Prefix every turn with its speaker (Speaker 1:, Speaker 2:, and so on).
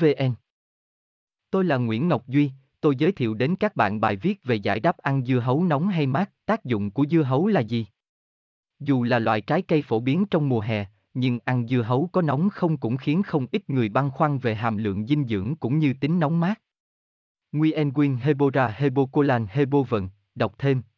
Speaker 1: vn tôi là nguyễn ngọc duy tôi giới thiệu đến các bạn bài viết về giải đáp ăn dưa hấu nóng hay mát tác dụng của dưa hấu là gì? Dù là loại trái cây phổ biến trong mùa hè nhưng ăn dưa hấu có nóng không cũng khiến không ít người băn khoăn về hàm lượng dinh dưỡng cũng như tính nóng mát. Nguyen Quyên Hebora Hebocolan Hebovận, đọc thêm,